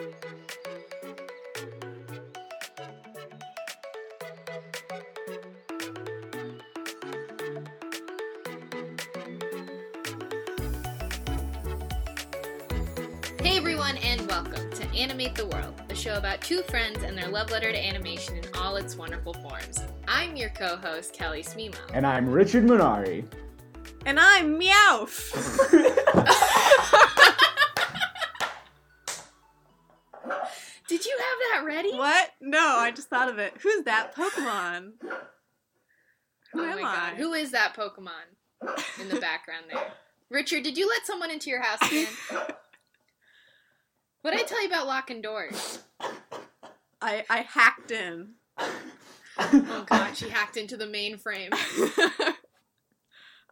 Hey everyone, and welcome to Animate the World, a show about two friends and their love letter to animation in all its wonderful forms. I'm your co-host Kelly Smemo. And I'm Richard Minari. And I'm Meowth. who is that Pokemon in the background there? Richard, did you let someone into your house again? What did I tell you about locking doors? I I hacked in. Oh god, she hacked into the mainframe.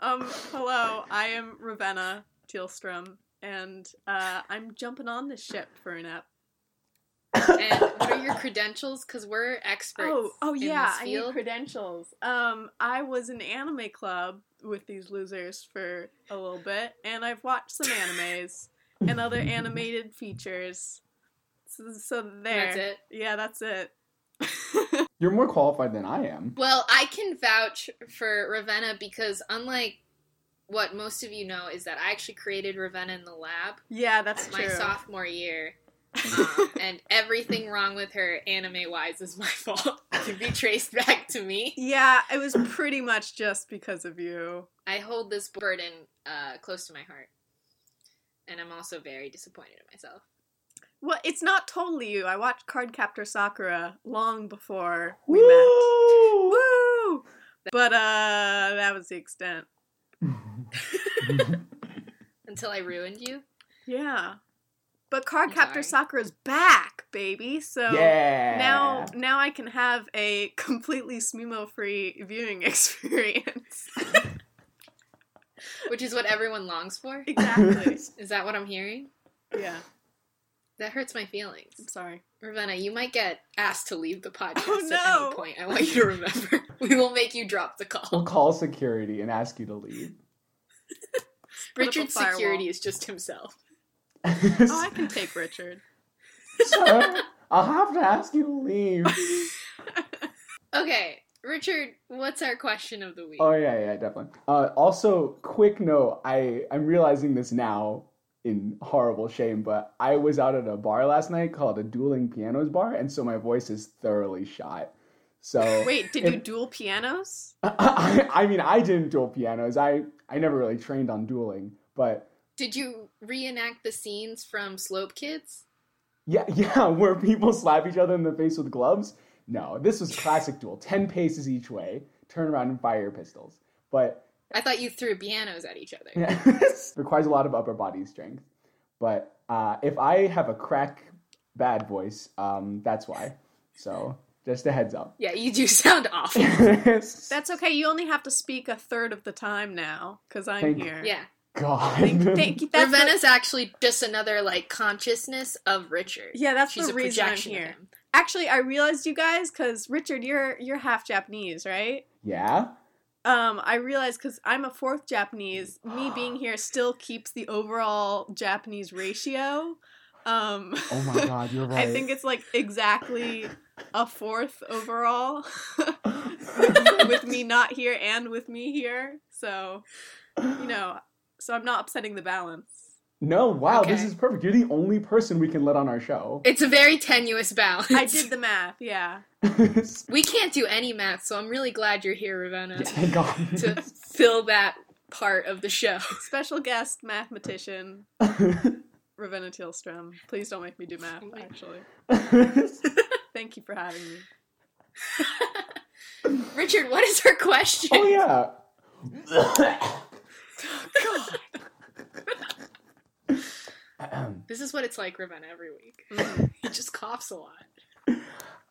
um, hello, I am Ravenna Tealstrom, and uh, I'm jumping on this ship for a nap. And what are your credentials? Because we're experts. Oh, oh in yeah, this I need field. credentials. Um, I was in anime club with these losers for a little bit, and I've watched some animes and other animated features. So, so there. That's it. Yeah, that's it. You're more qualified than I am. Well, I can vouch for Ravenna because unlike what most of you know is that I actually created Ravenna in the lab yeah, that's my true. sophomore year. Um, and everything wrong with her anime wise is my fault. Can be traced back to me. Yeah, it was pretty much just because of you. I hold this burden uh, close to my heart. And I'm also very disappointed in myself. Well, it's not totally you. I watched Cardcaptor Sakura long before we met. Woo! Woo! But uh that was the extent. Until I ruined you. Yeah. But sorry. Cardcaptor Sakura's back, baby. So yeah. now now I can have a completely Smemo free viewing experience. Which is what everyone longs for. exactly. Is that what I'm hearing? Yeah. That hurts my feelings. I'm sorry. Ravenna, you might get asked to leave the oh, podcast Oh, at no. any point. I want you to remember. we will make you drop the call. We'll call. call security and ask you to leave. Put up a Richard's security is just himself. Oh, I can take Richard. Sir, I'll have to ask you to leave. Okay, Richard, what's our question of the week? Oh yeah, yeah, definitely. Uh, also, quick note: I I'm realizing this now in horrible shame, but I was out at a bar last night called a Dueling Pianos Bar, and so my voice is thoroughly shot. So Wait, did you duel pianos? I, I mean, I didn't duel pianos. I I never really trained on dueling, but Did you reenact the scenes from Slope Kids? yeah, yeah, where people slap each other in the face with gloves. No, this was classic duel. Ten paces each way, turn around and fire your pistols. But I thought you threw pianos at each other. Yeah. requires a lot of upper body strength. But uh, if I have a crack bad voice, um, that's why. So just a heads up. Yeah, you do sound awful. That's That's okay. You only have to speak a third of the time now, because I'm Thank- here. Yeah. God. Thank, thank you. That's the- Ravenna's actually just another like consciousness of Richard. yeah, that's She's the a reason I'm here. Actually, I realized you guys because Richard, you're you're half Japanese, right? yeah. Um, I realized because I'm a fourth Japanese, me being here still keeps the overall Japanese ratio. Um, Oh my God, you're right. I think it's like exactly a fourth overall with me not here and with me here. So, you know, so I'm not upsetting the balance. No, wow, this is perfect. You're the only person we can let on our show. It's a very tenuous balance. I did the math, yeah. We can't do any math, so I'm really glad you're here, Ravenna, Yeah, thank God. to fill that part of the show. Special guest mathematician Ravenna Tealstrom. Please don't make me do math, actually. Thank you for having me. Richard, what is her question? oh yeah. This is what it's like, Ravenna, every week. He just coughs a lot.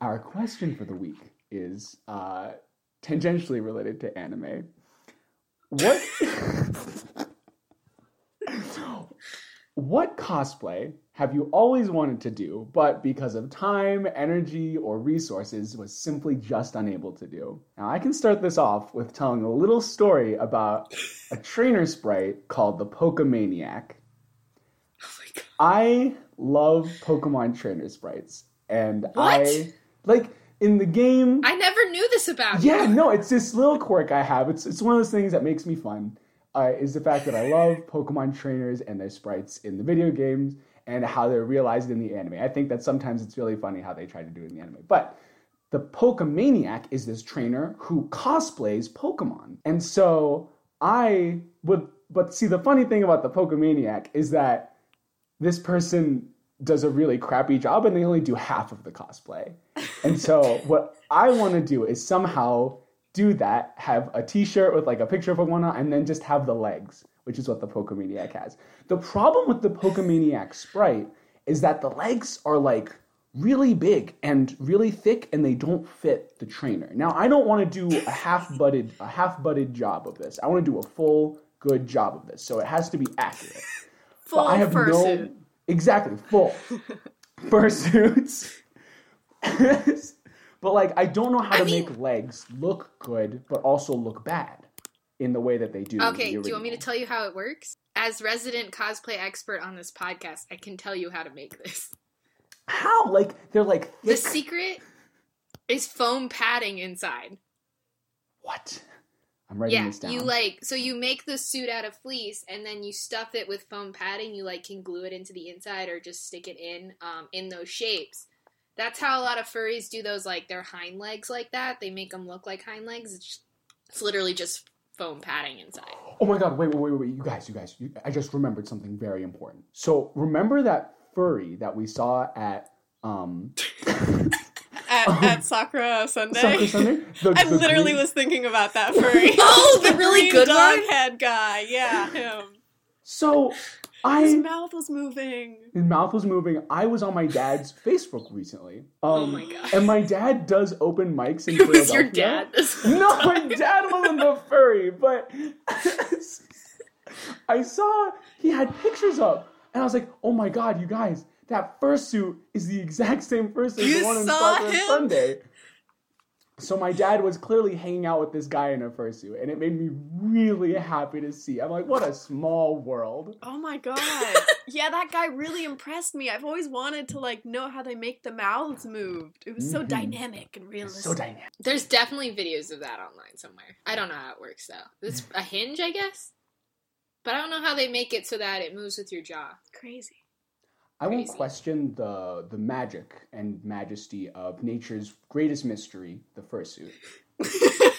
Our question for the week is uh, tangentially related to anime. What What cosplay have you always wanted to do, but because of time, energy, or resources was simply just unable to do? Now, I can start this off with telling a little story about a trainer sprite called the Pokemaniac. Oh my god. I love Pokemon trainer sprites, and What? I like in the game. I never knew this about yeah, you. no, it's this little quirk I have. It's it's one of those things that makes me fun. Uh, is the fact that I love Pokemon trainers and their sprites in the video games and how they're realized in the anime. I think that sometimes it's really funny how they try to do it in the anime. But the Pokemaniac is this trainer who cosplays Pokemon. And so I would, but see, the funny thing about the Pokemaniac is that this person does a really crappy job and they only do half of the cosplay. And so what I want to do is somehow do that, have a t-shirt with like a picture of Pokemon on, and then just have the legs, which is what the Pokemaniac has. The problem with the Pokemaniac sprite is that the legs are like really big and really thick and they don't fit the trainer. Now I don't want to do a half-butted a half-butted job of this. I want to do a full good job of this. So it has to be accurate. Full But I have no fursuit. exactly full fursuits. but like I don't know how I to mean- make legs look good but also look bad in the way that they do. Okay, the do you want me to tell you how it works? As resident cosplay expert on this podcast, I can tell you how to make this. how like they're like The secret is foam padding inside. what? I'm writing yeah, this down. you like so you make the suit out of fleece and then you stuff it with foam padding. You like can glue it into the inside or just stick it in um, in those shapes. That's how a lot of furries do those like their hind legs like that. They make them look like hind legs. It's, just, it's literally just foam padding inside. Oh my god, wait, wait, wait, wait, you guys, you guys, you, I just remembered something very important. So remember that furry that we saw at um At, at Sakura Sunday. Sakura Sunday? The- I the literally green- was thinking about that furry. Oh, the really green good dog one? head guy. Yeah, him. So His mouth was moving. his mouth was moving. I was on my dad's Facebook recently. Um, Oh my God. And my dad does open mics in It was your Philadelphia. dad. No, my dad wasn't the furry, but I saw he had pictures up, and I was like, "Oh my god, you guys, that fursuit is the exact same fursuit as You the one in saw Sakura him? Sunday." So my dad was clearly hanging out with this guy in a fursuit, and it made me really happy to see. I'm like, "What a small world." Oh my god. yeah, that guy really impressed me. I've always wanted to like know how they make the mouths move. It was so Mhm. dynamic and realistic. So dynamic. There's definitely videos of that online somewhere. I don't know how it works though. It's a hinge, I guess. But I don't know how they make it so that it moves with your jaw. Crazy. I won't question the the magic and majesty of nature's greatest mystery, the fursuit.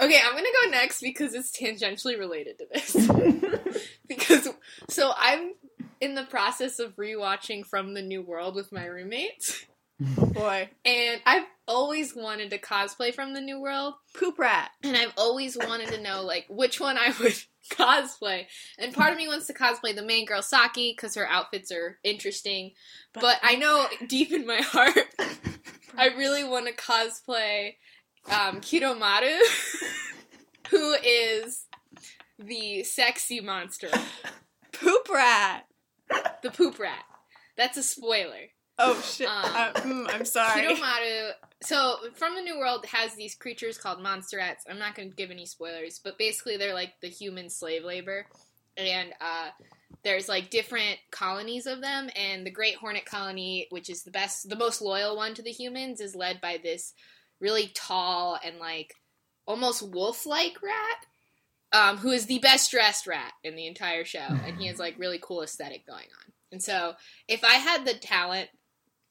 Okay, I'm gonna go next because it's tangentially related to this. because so I'm in the process of rewatching From the New World with my roommates, Oh boy. and I've always wanted to cosplay from the New World, Poop rat. and I've always wanted to know like which one I would cosplay. And part of me wants to cosplay the main girl Saki because her outfits are interesting, but I know deep in my heart I really want to cosplay um, Kiroumaru, who is the sexy monster, Poop rat. the poop rat. That's a spoiler. Oh shit. Um, Uh, mm, I'm sorry. Kiroumaru. So, from the New World has these creatures called monster rats. I'm not going to give any spoilers, but basically they're like the human slave labor, and uh, there's like different colonies of them. And the Great Hornet Colony, which is the best, the most loyal one to the humans, is led by this really tall and like almost wolf-like rat. Um, who is the best dressed rat in the entire show, and he has like really cool aesthetic going on. And so, if I had the talent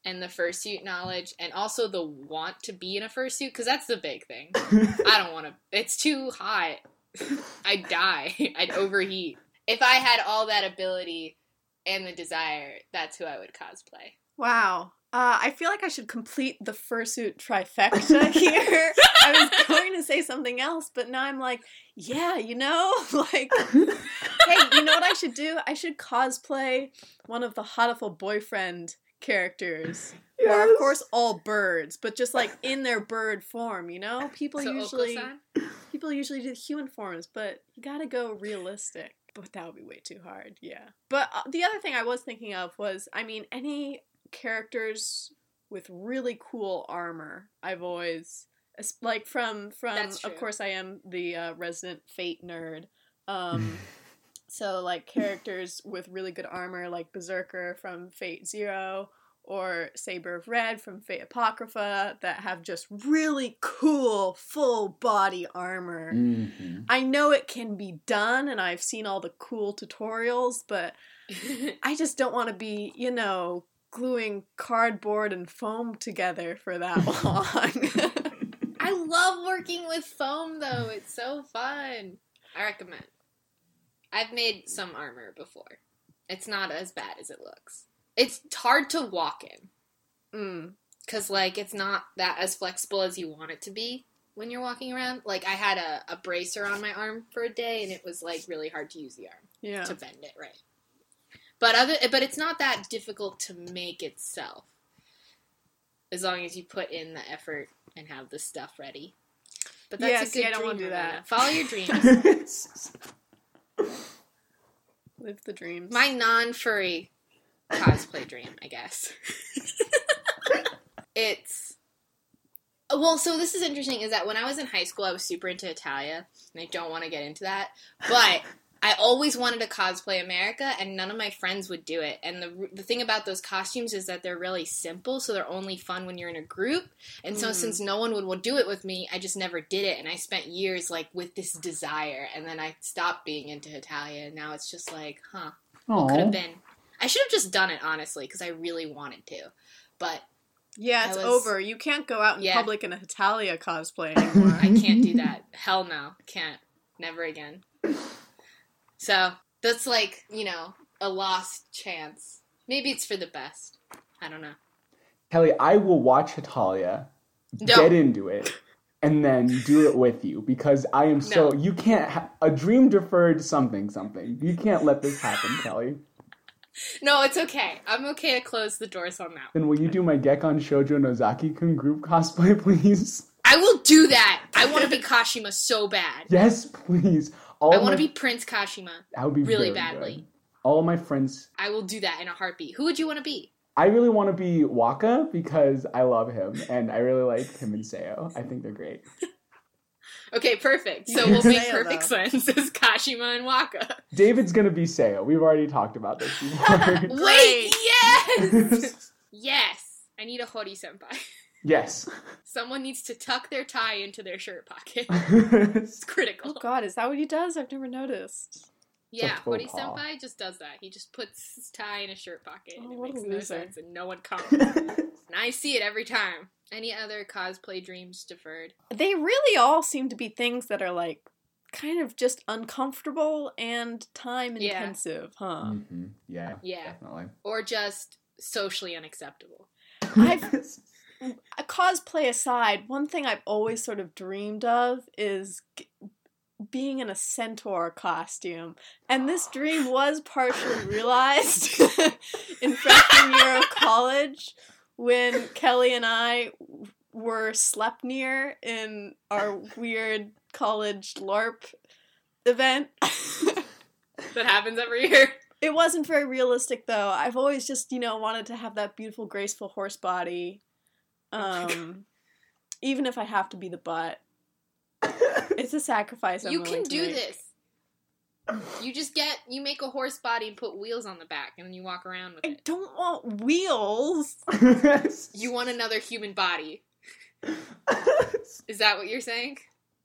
and the fursuit knowledge and also the want to be in a fursuit because that's the big thing. I don't want to. It's too hot. I'd die. I'd overheat. If I had all that ability and the desire, that's who I would cosplay. Wow. Uh, I feel like I should complete the fursuit trifecta here. I was going to say something else, but now I'm like, yeah, you know, like, hey, you know what I should do? I should cosplay one of the Hatoful boyfriend characters. Or, Yes. of course, all birds, but just like in their bird form, you know? People So usually Oko-san? people usually do human forms, but you gotta go realistic. But that would be way too hard, yeah. But uh, the other thing I was thinking of was, I mean, any characters with really cool armor, I've always like from from. Of course, I am the uh, resident Fate nerd. Um, So like characters with really good armor, like Berserker from Fate Zero, or Saber of Red from Fate Apocrypha, that have just really cool full body armor. Mm-hmm. I know it can be done, and I've seen all the cool tutorials, but I just don't want to be, you know, gluing cardboard and foam together for that long. I love working with foam though. It's so fun. I recommend. I've made some armor before. It's not as bad as it looks. It's hard to walk in mm. cuz like it's not that as flexible as you want it to be when you're walking around. Like I had a, a bracer on my arm for a day and it was like really hard to use the arm Yeah. to bend it right. But other but it's not that difficult to make itself. As long as you put in the effort and have the stuff ready. But that's Yeah, a see, good I don't wanna do that. Follow your dreams. Live the dreams. My non-furry cosplay dream, I guess. it's well, so this is interesting. Is that when I was in high school, I was super into Hetalia, and I don't want to get into that, but I always wanted to cosplay America, and none of my friends would do it. And the the thing about those costumes is that they're really simple, so they're only fun when you're in a group. And so, Mm. since no one would, would do it with me, I just never did it. And I spent years like with this desire, and then I stopped being into Hetalia, and now it's just like, huh It could have been. I should have just done it honestly because I really wanted to, but yeah, it's was- over. You can't go out in Yeah. public in a Hetalia cosplay anymore. I can't do that. Hell no, can't. Never again. So that's like you know a lost chance. Maybe it's for the best. I don't know. Kelly, I will watch Hetalia, No. get into it, and then do it with you because I am so. You can't. Ha- a dream deferred something something. You can't let this happen, Kelly. No, it's okay. I'm okay to close the doors on that. Then will you do my Gekkan Shoujo Nozaki Kun group cosplay, please? I will do that. I want to be Kashima so bad. Yes, please. All I want to be Prince Kashima. That would be really badly. good. All my friends. I will do that in a heartbeat. Who would you want to be? I really want to be Waka because I love him and I really like him and Seo. I think they're great. Okay, perfect. So we'll make perfect sense as Kashima and Waka. David's gonna be Seo. We've already talked about this before. Wait, yes! yes! I need a Hori senpai. Yes. Someone needs to tuck their tie into their shirt pocket. It's critical. Oh God, is that what he does? I've never noticed. Yeah, faux Hori pas. senpai just does that. He just puts his tie in a shirt pocket and Oh, it what a makes no sense and no one comes. and I see it every time. Any other cosplay dreams deferred? They really all seem to be things that are like kind of just uncomfortable and time Yeah. intensive, huh? hmm Yeah. Yeah. Definitely. Or just socially unacceptable. I've- A cosplay aside, one thing I've always sort of dreamed of is g- being in a centaur costume. And this dream was partially realized in freshman year of college when Kelly and I were slept near in our weird college LARP event. That happens every year. It wasn't very realistic though. I've always just, you know, wanted to have that beautiful, graceful horse body. Um even if I have to be the butt. It's a sacrifice I'm you can to do make. this. You just get you make a horse body and put wheels on the back and then you walk around with I it. don't want wheels. You want another human body. Is that what you're saying?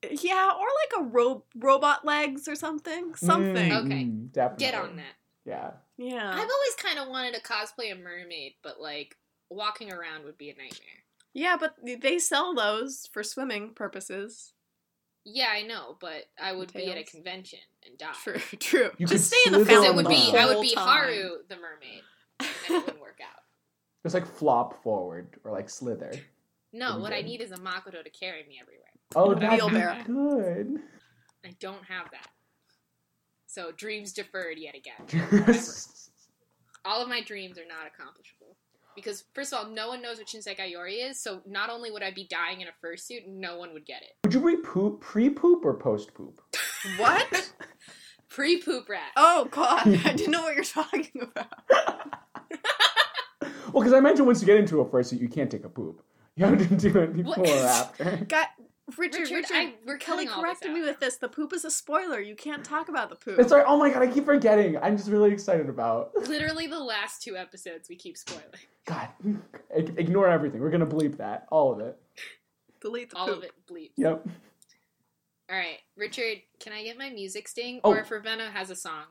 Yeah, or like a ro- robot legs or something. Something. Mm, Okay. Definitely. Get on that. Yeah. Yeah. I've always kind of wanted to cosplay a mermaid, but like walking around would be a nightmare. Yeah, but they sell those for swimming purposes. Yeah, I know, but I would be at a convention and die. True, true. You Just could stay in the slither fountain it would be I would be time. Haru the mermaid, and it wouldn't work out. Just like flop forward or like slither. No, Pretty what I need is a Makoto to carry me everywhere. Oh, A that's wheelbarrow. good. I don't have that. So dreams deferred yet again. All of my dreams are not accomplishable. Because first of all, no one knows what Shinsekai Yori is, so not only would I be dying in a fursuit, no one would get it. Would you be poop pre-poop or post-poop? What? Pre poop rat. Oh god, I didn't know what you're talking about. Well, because I mentioned once you get into a fursuit, you can't take a poop. You have to do it before or after. God, Richard, Richard, Richard, I- we're Kelly cutting all this corrected me with this. The poop is a spoiler. You can't talk about the poop. It's like, oh my god, I keep forgetting. I'm just really excited about. Literally the last two episodes we keep spoiling. God, ignore everything. We're gonna bleep that, all of it. Delete the All poop. of it bleep. Yep. All right, Richard, can I get my music sting? Oh. Or if Ravenna has a song.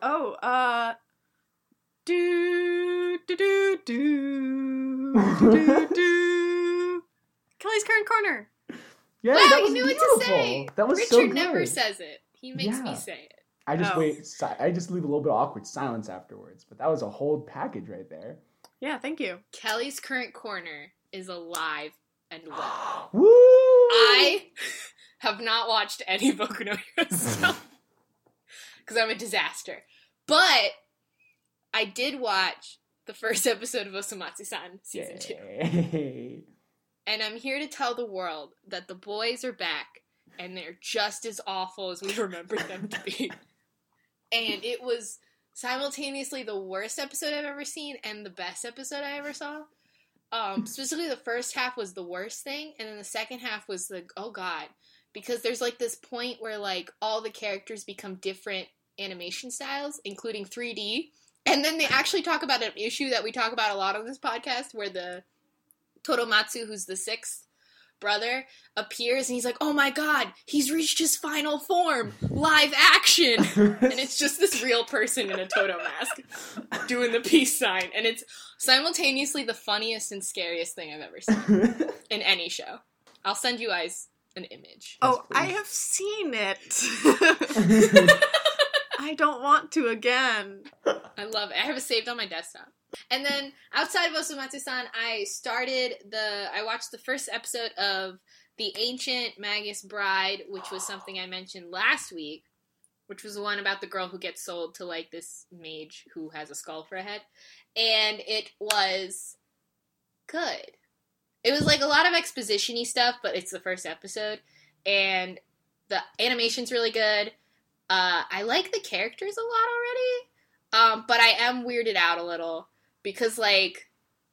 Oh, uh. Do, do, do, do, do, do. Kelly's current corner. Yeah, wow, that you was knew beautiful. what to say. That was Richard so good. never says it. He makes Yeah. me say it. I just Oh. wait. Si- I just leave a little bit of awkward silence afterwards. But that was a whole package right there. Yeah, thank you. Kelly's current corner is alive and well. Woo! I have not watched any Boku no Hero stuff because I'm a disaster. But I did watch the first episode of Osomatsu-san season two, Yay. And I'm here to tell the world that the boys are back and they're just as awful as we remembered them to be. And it was simultaneously the worst episode I've ever seen and the best episode I ever saw. Um, specifically, the first half was the worst thing, and then the second half was the oh god, because there's like this point where like all the characters become different animation styles, including 3D, and then they actually talk about an issue that we talk about a lot on this podcast, where the Todomatsu, who's the sixth brother, appears and he's like, oh my god, he's reached his final form, live action and it's just this real person in a Toto mask doing the peace sign, and it's simultaneously the funniest and scariest thing I've ever seen in any show. I'll send you guys an image. Oh. I have seen it. I don't want to again. I love it. I have it saved on my desktop. And then outside of Osomatsu-san, I started the. I watched the first episode of the Ancient Magus Bride, which was something I mentioned last week, which was the one about the girl who gets sold to like this mage who has a skull for a head, and it was good. It was like a lot of exposition-y stuff, but it's the first episode, and the animation's really good. Uh, I like the characters a lot already, um, but I am weirded out a little because like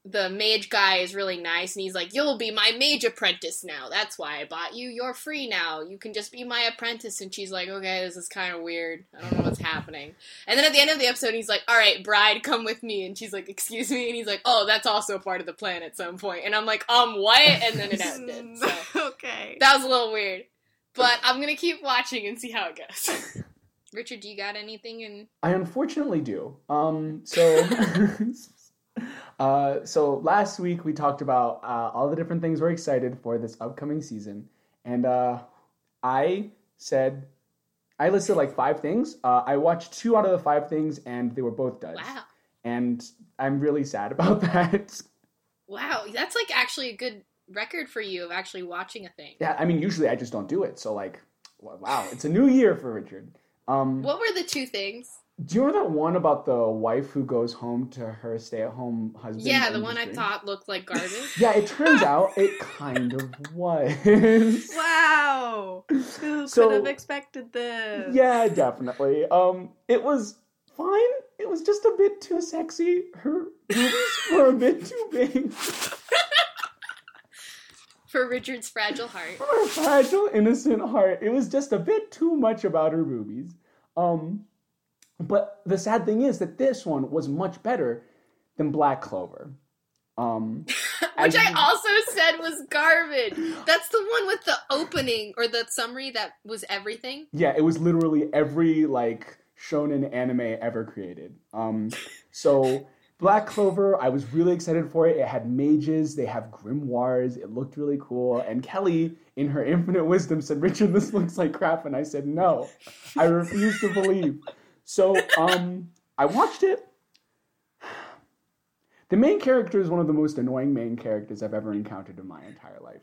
the mage guy is really nice and he's like, "You'll be my mage apprentice now. That's why I bought you. You're free now. You can just be my apprentice." And she's like, "Okay, this is kind of weird. I don't know what's happening." And then at the end of the episode, he's like, "All right, bride, come with me." And she's like, "Excuse me." And he's like, "Oh, that's also part of the plan at some point." And I'm like, "Um, what?" And then it ended. So okay. that was a little weird, but I'm gonna keep watching and see how it goes. Richard, do you got anything in I unfortunately do. Um, so, uh, so last week we talked about uh, all the different things we're excited for this upcoming season, and uh, I said I listed like five things. Uh, I watched two out of the five things, and they were both duds. Wow. And I'm really sad about that. Wow, that's like actually a good record for you of actually watching a thing. yeah, I mean, usually I just don't do it. So like, wow, it's a new year for Richard. Um, What were the two things? Do you remember that one about the wife who goes home to her stay-at-home husband? Yeah, the one I thought looked like garbage. Yeah, it turns out it kind of was. Wow. Who So- could have expected this? yeah, definitely. Um, it was fine. It was just a bit too sexy. Her boobs were a bit too big For Richard's fragile heart. for her fragile, innocent heart. It was just a bit too much about her boobies. Um, but the sad thing is that this one was much better than Black Clover. Um, Which I I- also said was garbage. That's the one with the opening or the summary that was everything. Yeah, it was literally every like shonen anime ever created. Um, so Black Clover, I was really excited for it. It had mages, they have grimoires. It looked really cool. And Kelly, in her infinite wisdom, said, "Richard, this looks like crap." And I said, "No, I refuse to believe." So um, I watched it. The main character is one of the most annoying main characters I've ever encountered in my entire life.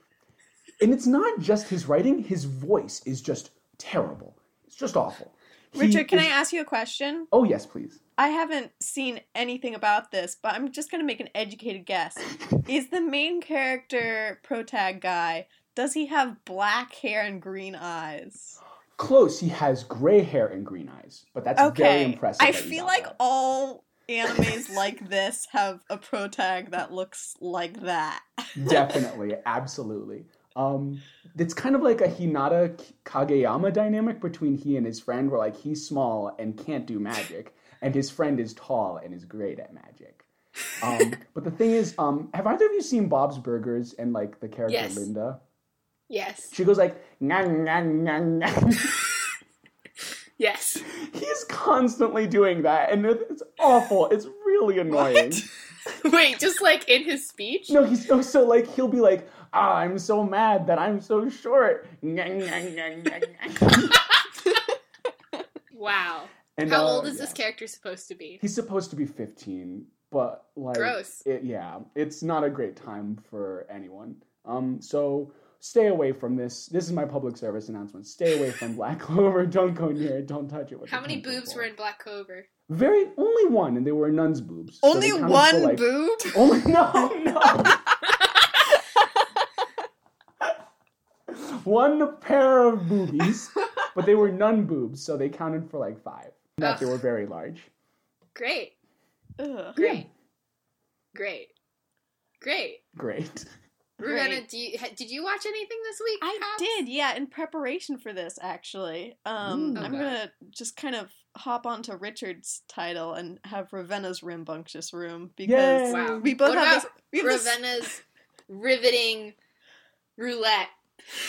And it's not just his writing, his voice is just terrible. It's just awful. He Richard, can is- I ask you a question? Oh, yes, please. I haven't seen anything about this, but I'm just gonna make an educated guess. Is the main character protag guy? Does he have black hair and green eyes? Close, he has gray hair and green eyes, but that's very Okay. impressive. I feel like that. all animes like this have a protag that looks like that. Definitely, absolutely. Um, it's kind of like a Hinata Kageyama dynamic between he and his friend, where like he's small and can't do magic, and his friend is tall and is great at magic. Um, but the thing is, um, have either of you seen Bob's Burgers and like the character Yes. Linda? Yes. She goes like, "Ngang, ngang, ngang, ngang." Yes. he is constantly doing that, and it's awful. It's really annoying. Wait, just like in his speech? No, he's so, so like he'll be like, "Ah, I'm so mad that I'm so short." Ngang, ngang, ngang. Wow. And, How uh, old is yeah. this character supposed to be? He's supposed to be 15, but like, Gross. It, yeah, it's not a great time for anyone. Um, so stay away from this. This is my public service announcement. Stay away from Black Clover. Don't go near it. Don't touch it. With How many boobs pole. were in Black Clover? Very only one, and they were nun's boobs. Only they counted one for, like- boob? Only no, no. one pair of boobies, but they were nun boobs, so they counted for like five. Not that they were very large. Great. Ugh. Great. Great. Great. Great. Ravenna, Great. do you, did you watch anything this week? I perhaps? did, yeah, in preparation for this actually. Um Ooh. Oh, I'm God. gonna just kind of hop onto Richard's title and have Ravenna's rambunctious room because Wow. we both What have about this we have this Ravenna's riveting roulette.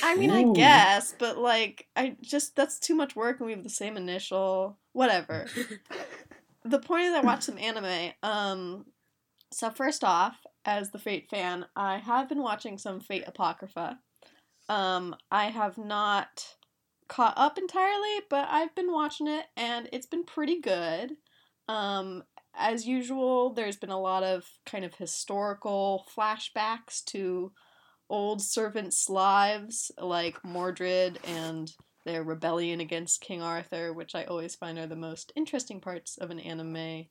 I mean, I guess, but like, I just that's too much work, and we have the same initial. Whatever. the point is, I watched some anime. Um, so first off, as the Fate fan, I have been watching some Fate Apocrypha. Um, I have not caught up entirely, but I've been watching it, and it's been pretty good. Um, as usual, there's been a lot of kind of historical flashbacks to old servants' lives, like Mordred and their rebellion against King Arthur, which I always find are the most interesting parts of an anime.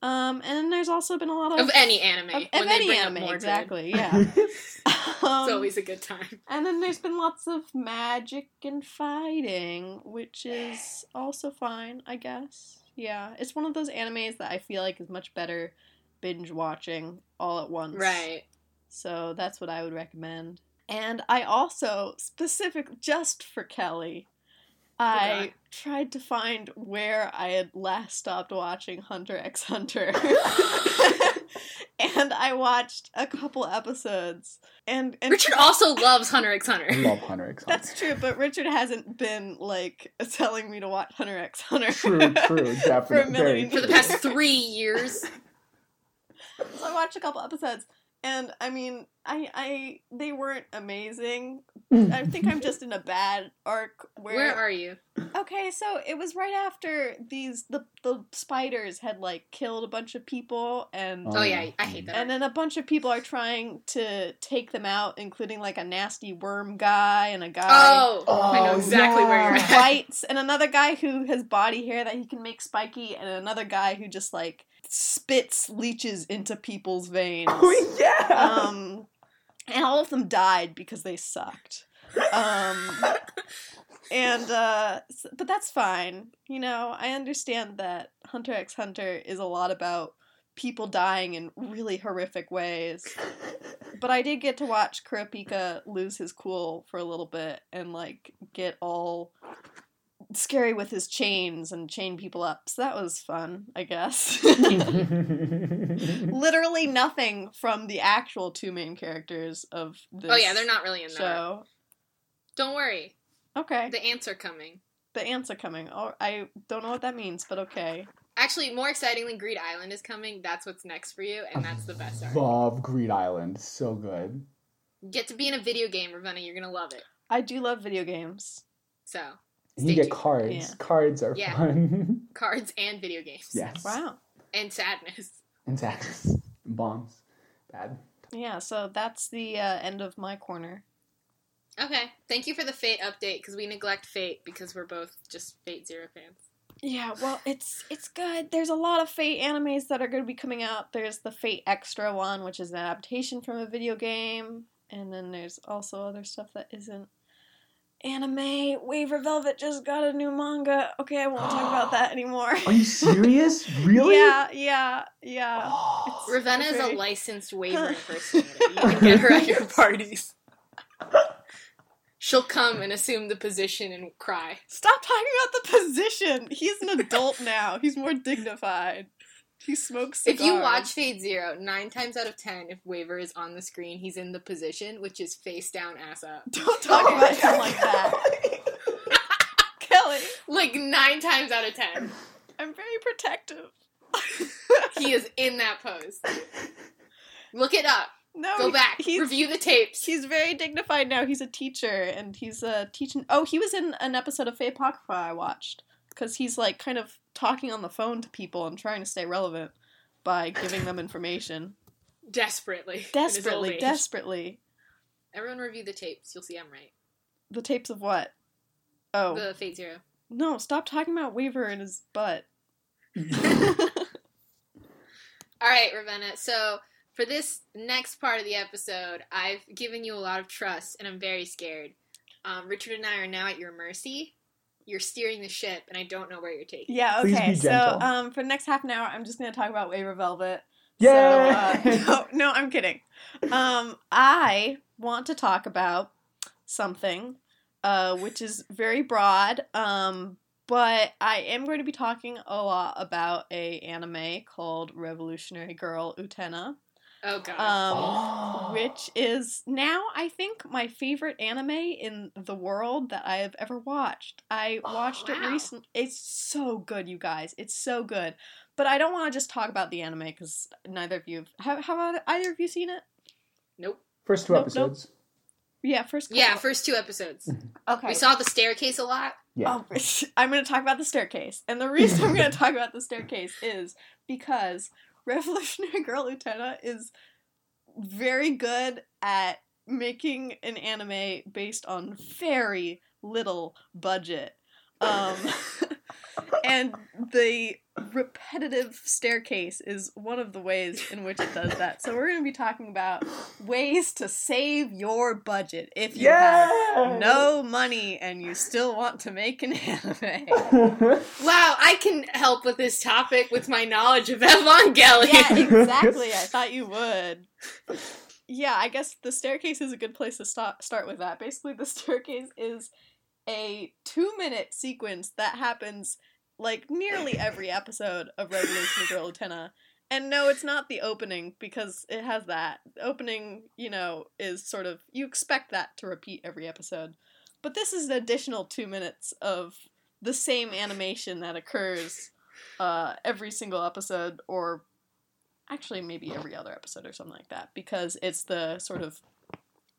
Um, and there's also been a lot of Of any anime. of, of any anime, exactly, yeah. It's Um, always a good time. and then there's been lots of magic and fighting, which is also fine, I guess. Yeah, it's one of those animes that I feel like is much better binge watching all at once. Right. So that's what I would recommend. And I also, specific just for Kelly, I God. tried to find where I had last stopped watching Hunter x Hunter. and I watched a couple episodes. And, and Richard also loves Hunter x Hunter. I love Hunter x Hunter. that's true, but Richard hasn't been like telling me to watch Hunter x Hunter. True, true, For a definitely. very million For the past three years. so I watched a couple episodes, and I mean, I I they weren't amazing. Mm. I think I'm just in a bad arc where. Where are you? okay, so it was right after these the the spiders had like killed a bunch of people, and Oh, Oh, yeah, I hate that. and then a bunch of people are trying to take them out, including like a nasty worm guy and a guy. oh, Oh, I know oh, exactly where you're who at. bites, and another guy who has body hair that he can make spiky, and another guy who just like spits leeches into people's veins. Oh yeah. Um, and all of them died because they sucked. Um, and uh, but that's fine. You know, I understand that Hunter x Hunter is a lot about people dying in really horrific ways. But I did get to watch Kurapika lose his cool for a little bit and like get all scary with his chains and chain people up. So that was fun, I guess. Literally nothing from the actual two main characters of this Oh yeah, they're not really in there. show. Don't worry, Okay, the ants are coming. the ants are coming. Oh, I don't know what that means, but okay. Actually, more excitingly, Greed Island is coming. That's what's next for you, and that's the best arc. Love Greed Island. So good. Get to be in a video game, Ravenna. You're gonna love it. I do love video games. So, And Stay you get cards. Yeah. Cards are Yeah. fun. cards and video games. yes. Wow. And sadness. And taxes. Bombs. Bad. Yeah, so that's the uh, end of my corner. Okay. Thank you for the Fate update because we neglect Fate because we're both just Fate Zero fans. Yeah, well, it's it's good. There's a lot of Fate animes that are going to be coming out. There's the Fate Extra one, which is an adaptation from a video game, and then there's also other stuff that isn't anime. Waver Velvet just got a new manga. Okay, I won't talk about that anymore. Are you serious? really? Yeah, yeah, yeah. Oh. It's- Ravenna is a licensed Waver impersonator. You can get her at your parties. She'll come and assume the position and cry. Stop talking about the position. He's an adult now. He's more dignified. He smokes If you watch Fate Zero, nine times out of ten, if Waver is on the screen, he's in the position, which is face down, ass up. don't talk about him like that, Kelly. Like nine times out of ten, I'm very protective. he is in that pose. Look it up. no, Go back. Review the tapes. he's very dignified now. He's a teacher, and he's uh, teaching. Oh, he was in an episode of Fate Apocrypha I watched because he's like kind of talking on the phone to people and trying to stay relevant by giving them information. Desperately. in his old Desperately, age. desperately. Everyone review the tapes. You'll see I'm right. The tapes of what? Oh The Fate Zero. no! Stop talking about Waver and his butt. All right, Ravenna. So for this next part of the episode, I've given you a lot of trust, and I'm very scared. Um, Richard and I are now at your mercy. You're steering the ship, and I don't know where you're taking. Yeah, Please okay. be So, um, for the next half an hour, I'm just gonna talk about Waver Velvet. Yeah. So, uh, no, no, I'm kidding. Um, I want to talk about something, uh, which is very broad. Um, but I am going to be talking a lot about a anime called Revolutionary Girl Utena. Oh God. Um, Oh. which is now I think my favorite anime in the world that I have ever watched. I Oh, watched it wow. recently. It's so good, you guys. It's so good. But I don't want to just talk about the anime because neither of you have. Have, have either of you seen it? nope. First two Nope, nope. episodes. Yeah, first. Yeah, first two episodes. Okay. We saw the staircase a lot. Yeah. Oh, I'm going to talk about the staircase. And the reason I'm going to talk about the staircase is because Revolutionary Girl Utena is very good at making an anime based on very little budget. Um, and the repetitive staircase is one of the ways in which it does that. So we're going to be talking about ways to save your budget if you have no money and you still want to make an anime. Wow, I can help with this topic with my knowledge of Evangelion. yeah, exactly. I thought you would. Yeah, I guess the staircase is a good place to start start with that. Basically, the staircase is a 2-minute sequence that happens like nearly every episode of Revolutionary Girl Utena. And no, it's not the opening because it has that. Opening, you know, is sort of you expect that to repeat every episode. But this is an additional 2 minutes of the same animation that occurs uh, every single episode, or actually maybe every other episode or something like that, because it's the sort of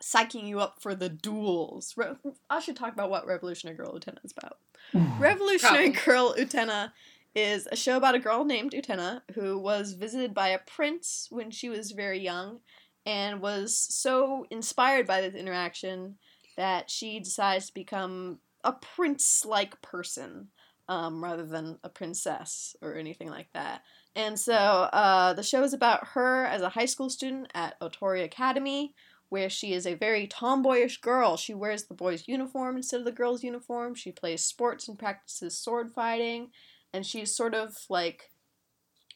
psyching you up for the duels. Re- I should talk about what Revolutionary Girl Utena is about. Revolutionary Girl Utena is a show about a girl named Utena who was visited by a prince when she was very young and was so inspired by this interaction that she decides to become a prince like person um, rather than a princess or anything like that. And so uh, the show is about her as a high school student at Otori Academy, where she is a very tomboyish girl. She wears the boys' uniform instead of the girls' uniform. She plays sports and practices sword fighting, and she's sort of like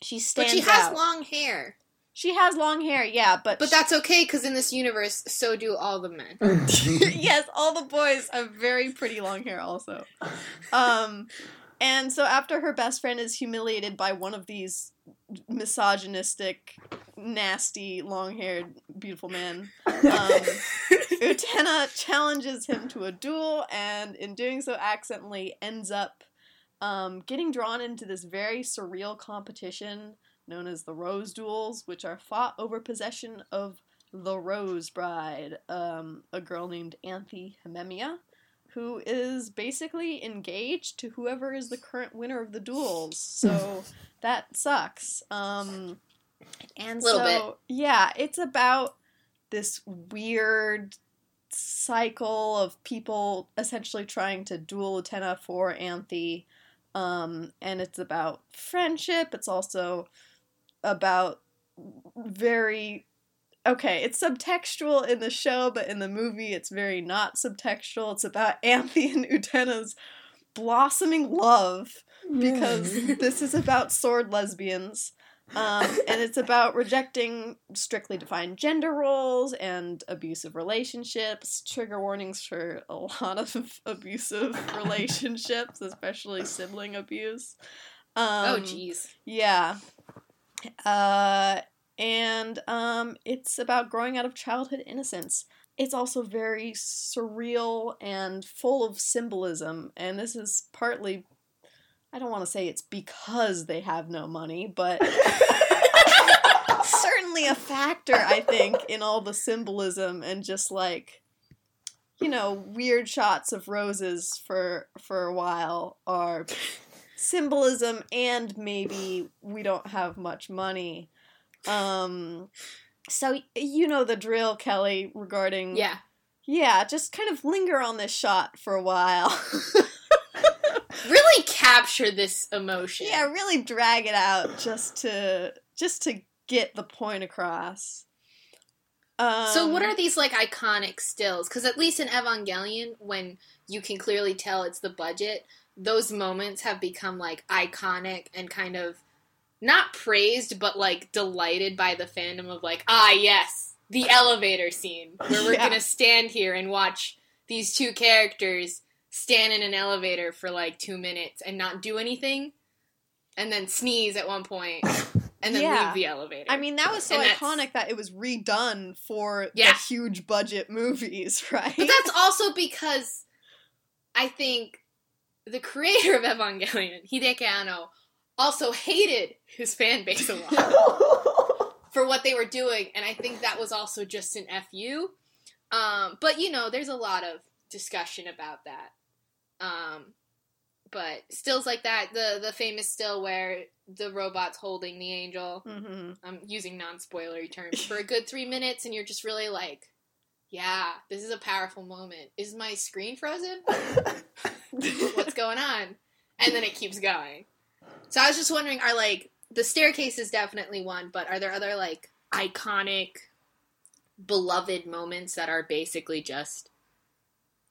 she stands. but stands she has out. long hair. she has long hair, yeah, but But that's okay because in this universe, so do all the men. yes, all the boys have very pretty long hair also. Um and so after her best friend is humiliated by one of these misogynistic, nasty, long-haired, beautiful man. um, Utena challenges him to a duel and in doing so accidentally ends up um, getting drawn into this very surreal competition known as the Rose Duels, which are fought over possession of the Rose Bride, um, a girl named Anthy Himemiya, who is basically engaged to whoever is the current winner of the duels. So that sucks. Um, and Little so, yeah, it's about this weird cycle of people essentially trying to duel Utena for Anthy. Um, and it's about friendship. It's also about very okay, it's subtextual in the show, but in the movie it's very not subtextual. It's about Anthy and Utena's blossoming love because this is about sword lesbians. Um, and it's about rejecting strictly defined gender roles and abusive relationships. Trigger warnings for a lot of abusive relationships, especially sibling abuse. Um, oh, jeez. Yeah. Uh, and um, it's about growing out of childhood innocence. It's also very surreal and full of symbolism, and this is partly. I don't want to say it's because they have no money, but certainly a factor, I think, in all the symbolism and just like, you know, weird shots of roses for for a while are symbolism and maybe we don't have much money. Um, so you know the drill, Kelly, regarding Yeah. yeah, just kind of linger on this shot for a while. Really capture this emotion. yeah, really drag it out just to just to get the point across. Um, So what are these like iconic stills? Because at least in Evangelion, when you can clearly tell it's the budget, those moments have become like iconic and kind of not praised, but like delighted by the fandom of like, ah, yes, the elevator scene where we're Yeah. gonna stand here and watch these two characters stand in an elevator for like two minutes and not do anything, and then sneeze at one point, and then Yeah. leave the elevator. I mean, that was so And that's- iconic that it was redone for Yeah. the huge budget movies, right? But that's also because I think the creator of Evangelion, Hideaki Anno, also hated his fan base a lot for what they were doing, and I think that was also just an fu. Um, but you know, there's a lot of discussion about that. Um, but stills like that, the the famous still where the robot's holding the angel. hmm I'm using non spoilery terms for a good three minutes, and you're just really like, yeah, this is a powerful moment. Is my screen frozen? What's going on? And then it keeps going. So I was just wondering, are like the staircase is definitely one, but are there other like iconic, beloved moments that are basically just,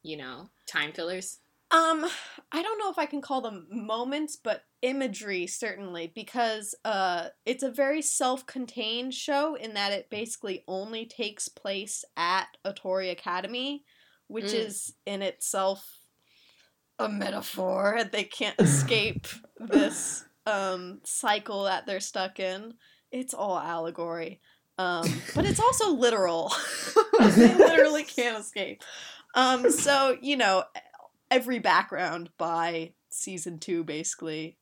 you know, time fillers? Um, I don't know if I can call them moments, but imagery certainly, because uh, it's a very self-contained show in that it basically only takes place at Ohtori Academy, which Mm. is in itself a metaphor. They can't escape this um, cycle that they're stuck in. It's all allegory, um, but it's also literal. they literally can't escape. Um, so you know, every background by season two, basically,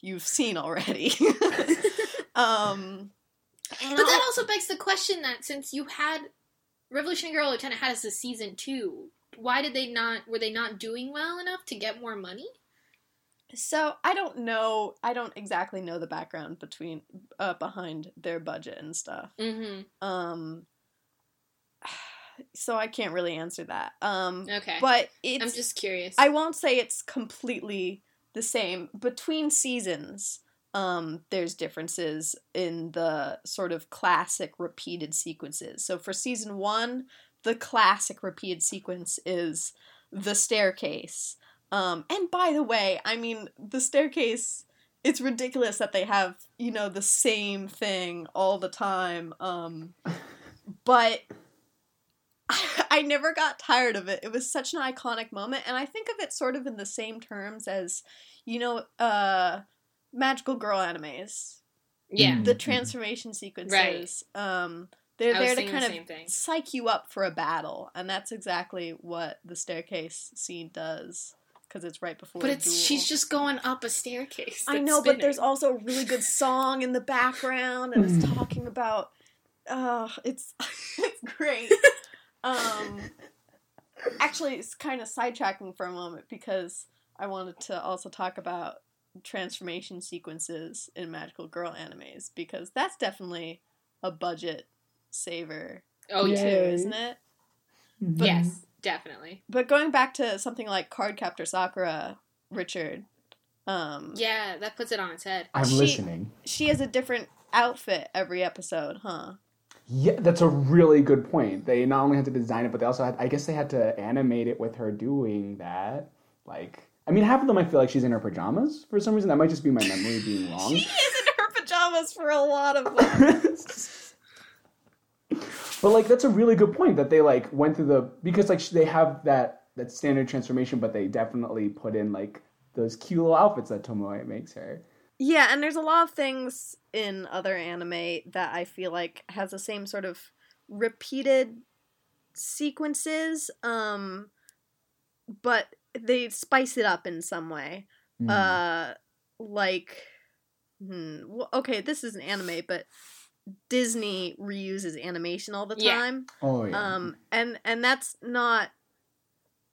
you've seen already. um, and But that I'll- also begs the question that since you had Revolutionary Girl Utena had as a season two, why did they not? Were they not doing well enough to get more money? so I don't know. I don't exactly know the background between uh, behind their budget and stuff. Mm-hmm. Um, so I can't really answer that. Um, Okay, but it's I'm just curious. I won't say it's completely the same between seasons. Um, there's differences in the sort of classic repeated sequences. So for season one, the classic repeated sequence is the staircase. Um, and by the way, I mean the staircase. It's ridiculous that they have you know the same thing all the time. Um, but I never got tired of it. It was such an iconic moment, and I think of it sort of in the same terms as, you know, uh, magical girl animes. yeah, Mm. The Mhm. transformation sequences. Um, they're I there to kind the of same thing. psych you up for a battle, and that's exactly what the staircase scene does. Because it's right before. But it's duel. she's just going up a staircase. I that's know, but there's also a really good song in the background, and it's Mm. talking about. Uh, it's it's great. Um, actually, it's kind of sidetracking for a moment because I wanted to also talk about transformation sequences in magical girl animes because that's definitely a budget saver Oh too, yeah. Isn't it? Mhm. Yes, definitely. But going back to something like Cardcaptor Sakura, Richard, um, Yeah, that puts it on its head. I'm She- listening. she has a different outfit every episode, huh? Yeah, that's a really good point. They not only had to design it, but they also had, I guess they had to animate it with her doing that. Like, I mean, half of them I feel like she's in her pajamas for some reason. That might just be my memory being wrong. She is in her pajamas for a lot of them. But like that's a really good point that they like went through the because like they have that that standard transformation, but they definitely put in like those cute little outfits that Tomoyo makes her. Yeah, and there's a lot of things in other anime that I feel like has the same sort of repeated sequences, um, but they spice it up in some way. Mm. Uh, like, hmm, well, okay, this is an anime, but Disney reuses animation all the Yeah. time. oh yeah. Um, and and that's not.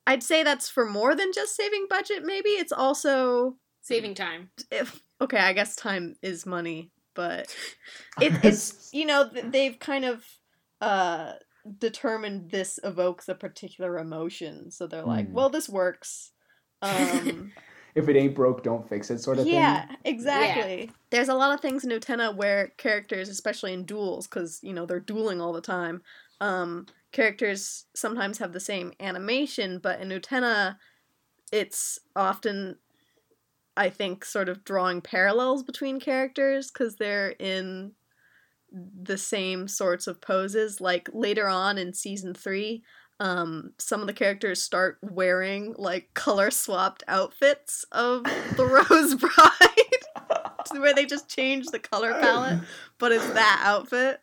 I'd say that's for more than just saving budget. Maybe it's also Saving time. if okay. I guess time is money, but it, it's you know they've kind of uh determined this evokes a particular emotion, so they're like, Hmm. well, this works. Um, if it ain't broke, don't fix it, sort of thing. yeah, thing. exactly. There's a lot of things in Utena where characters, especially in duels, because you know they're dueling all the time. Um, characters sometimes have the same animation, but in Utena, it's often, I think, sort of drawing parallels between characters because they're in the same sorts of poses. Like later on in season three, um, some of the characters start wearing like color swapped outfits of the Rose Bride, where they just change the color palette, but it's that outfit.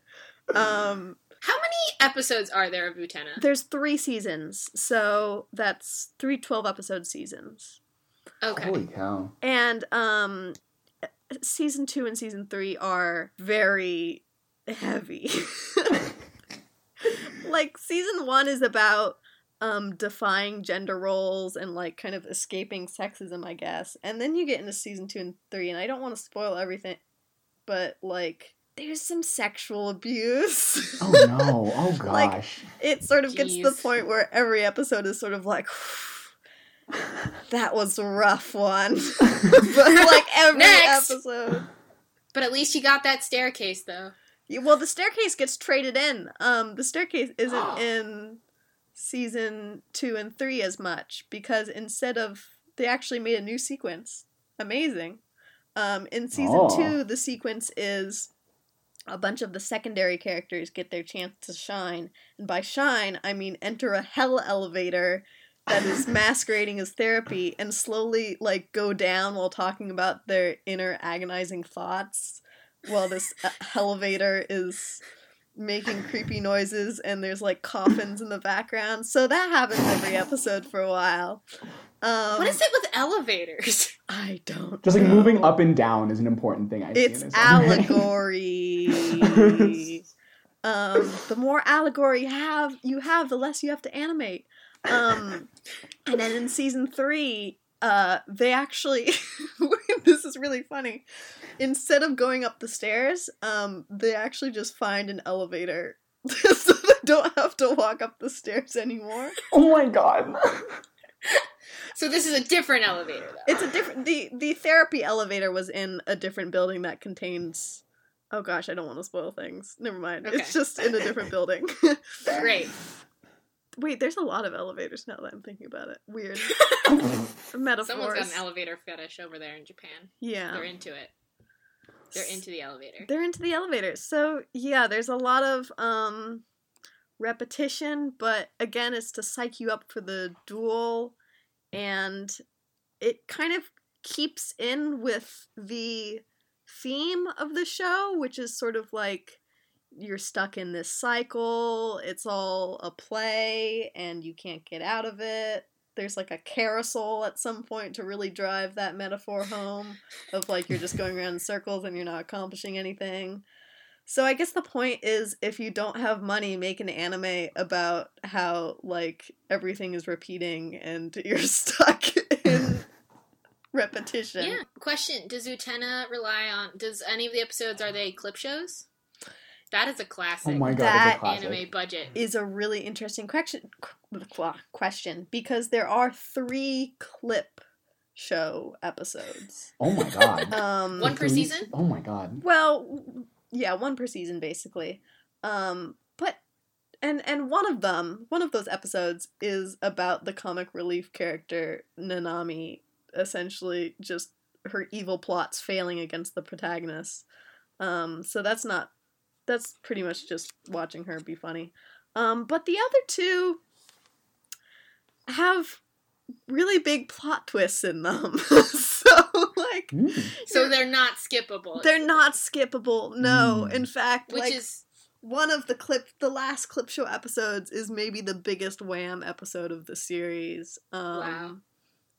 Um, How many episodes are there of Utena? there's three seasons, so that's three 12 episode seasons. Okay. Holy cow! And um season 2 and season 3 are very heavy. like season 1 is about um defying gender roles and like kind of escaping sexism, I guess. And then you get into season 2 and 3 and I don't want to spoil everything, but like there's some sexual abuse. Oh no! Oh Like, gosh! it sort of gets to the point where every episode is sort of like that was a rough one but like every Next. episode But at least you got that staircase, though. Yeah, well the staircase gets traded in um the staircase isn't in season two and three as much because instead of they actually made a new sequence amazing um in season Oh. two the sequence is a bunch of the secondary characters get their chance to shine and by shine i mean enter a hell elevator that is masquerading as therapy and slowly like go down while talking about their inner agonizing thoughts while this elevator is making creepy noises and there's like coffins in the background so that happens every episode for a while um, what is it with elevators? i don't Just like know. moving up and down is an important thing. I see it's in allegory um the more allegory you have you have the less you have to animate um and then in season three uh they actually this is really funny instead of going up the stairs um they actually just find an elevator so they don't have to walk up the stairs anymore oh my god! So this is a different elevator, though. it's a different the the therapy elevator was in a different building that contains oh gosh i don't want to spoil things never mind Okay. it's just in a different building Great. wait there's a lot of elevators now that i'm thinking about it weird Metaphors. Someone's got an elevator fetish over there in Japan. yeah They're into it. They're into the elevator. they're into the elevators so yeah there's a lot of um repetition but again it's to psych you up for the duel and it kind of keeps in with the theme of the show which is sort of like you're stuck in this cycle it's all a play and you can't get out of it there's like a carousel at some point to really drive that metaphor home of like you're just going around in circles and you're not accomplishing anything. So I guess the point is if you don't have money, make an anime about how like everything is repeating and you're stuck in repetition. Yeah. Question: Does Utena rely on? Does any of the episodes are they clip shows? That is a classic Oh my god! That a anime budget. Is a really interesting question qu- question because there are 3 clip show episodes. Oh my god! Um One per Three- season? Oh my god! Well, yeah, one per season basically. Um, but and and one of them, one of those episodes is about the comic relief character Nanami essentially just her evil plots failing against the protagonist. Um, so that's not that's pretty much just watching her be funny. Um, but the other two have really big plot twists in them. so like Mm. So they're not skippable. they're not skippable. No, Mm. in fact, which like is one of the clip the last clip show episodes is maybe the biggest wham episode of the series. Um Wow.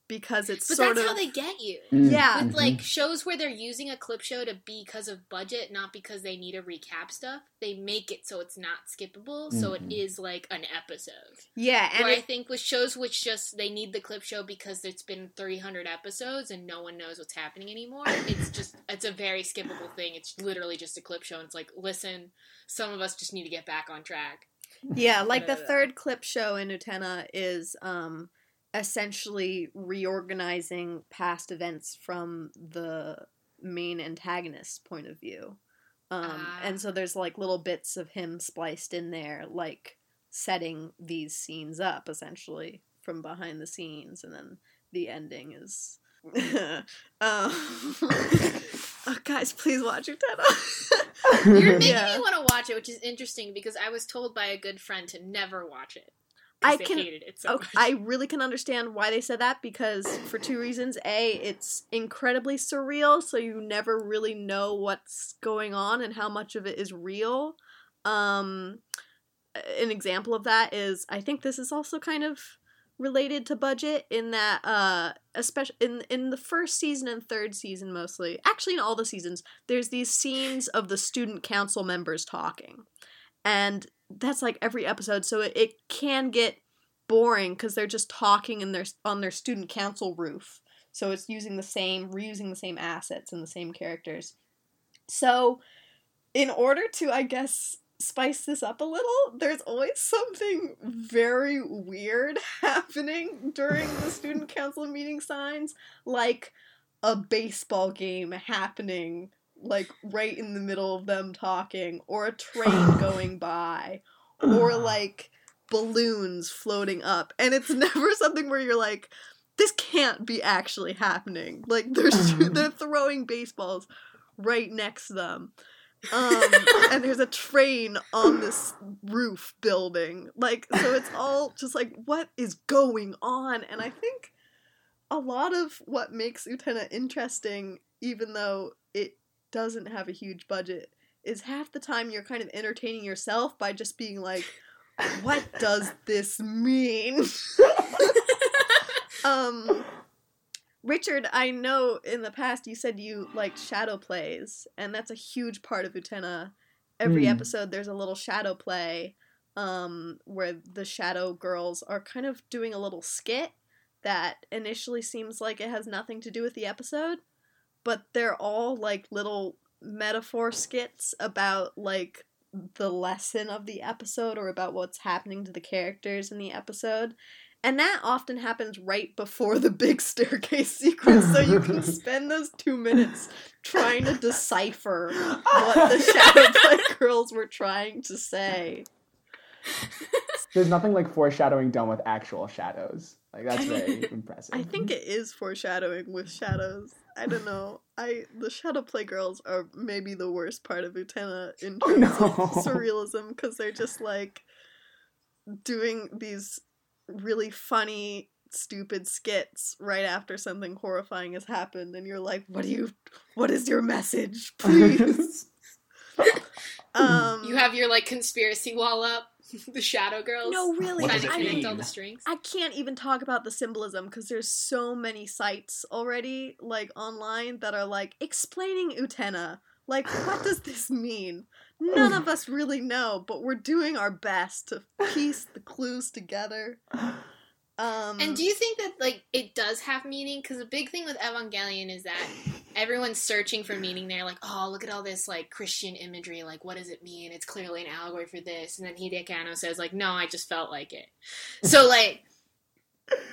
Because it's but sort that's of how they get you. Mm, Yeah. With mhm. like shows where they're using a clip show to be because of budget, not because they need to recap stuff, they make it so it's not skippable, so it Mhm. is like an episode. Yeah, and Where I think with shows which just they need the clip show because it's been 300 episodes and no one knows what's happening anymore. It's just it's a very skippable thing. It's literally just a clip show. And it's like, listen, some of us just need to get back on track. yeah, like the third clip show in Utena is um essentially reorganizing past events from the main antagonist's point of view. Um, Ah. and so there's like little bits of him spliced in there, like setting these scenes up essentially from behind the scenes, and then the ending is. um, oh, guys, please watch Utena. You're making Yeah. me want to watch it, which is interesting because I was told by a good friend to never watch it. I can- so Okay. I really can understand why they said that because for two reasons. A, it's incredibly surreal, so you never really know what's going on and how much of it is real. Um, an example of that is I think this is also kind of related to budget in that uh especially in in the first season and third season mostly actually in all the seasons there's these scenes of the student council members talking and that's like every episode so it, it can get boring because they're just talking in their on their student council roof. So it's using the same reusing the same assets and the same characters. So in order to i guess spice this up a little there's always something very weird happening during the student council meeting signs like a baseball game happening like right in the middle of them talking or a train going by or like balloons floating up. And it's never something where you're like this can't be actually happening. Like they're they're throwing baseballs right next to them. Um and there's a train on this roof building. Like so it's all just like what is going on? And i think a lot of what makes utena interesting even though it doesn't have a huge budget is half the time you're kind of entertaining yourself by just being like what does this mean um richard i know in the past you said you liked shadow plays and that's a huge part of utena every Hmm. episode there's a little shadow play um where the shadow girls are kind of doing a little skit that initially seems like it has nothing to do with the episode but they're all like little metaphor skits about like the lesson of the episode or about what's happening to the characters in the episode. And that often happens right before the big staircase sequence, so you can spend those two minutes trying to decipher what the Shadow Play girls were trying to say. There's nothing like foreshadowing done with actual shadows. Like that's very impressive. I think it is foreshadowing with shadows. I don't know. I the Shadow Play girls are maybe the worst part of Utena in Oh, no. of surrealism because they're just like doing these really funny, stupid skits right after something horrifying has happened, and you're like, "What do you? What is your message, please?" um, you have your like conspiracy wall up, the Shadow Girls. no, really. What trying to I connect mean, all the strings. I can't even talk about the symbolism because there's so many sites already, like online, that are like explaining Utena. Like, what does this mean? None of us really know, but we're doing our best to piece the clues together. Um, And do you think that like it does have meaning? Because the big thing with Evangelion is that everyone's searching for meaning. They're like, "Oh, look at all this like Christian imagery. Like, what does it mean? It's clearly an allegory for this." And then Hideaki Anno says, "Like, no, I just felt like it." So like,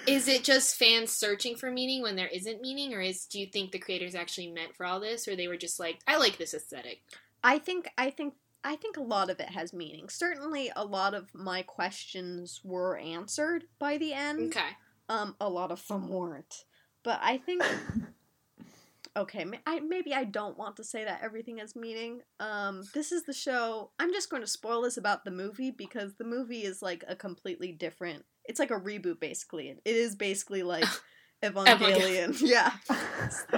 is it just fans searching for meaning when there isn't meaning, or is do you think the creators actually meant for all this, or they were just like, "I like this aesthetic? I think I think I think a lot of it has meaning. Certainly, a lot of my questions were answered by the end. Okay. Um, a lot of them weren't. But I think okay, I, maybe I don't want to say that everything has meaning. Um, this is the show. I'm just going to spoil this about the movie because the movie is like a completely different. It's like a reboot, basically. It is basically like Evangelion. yeah,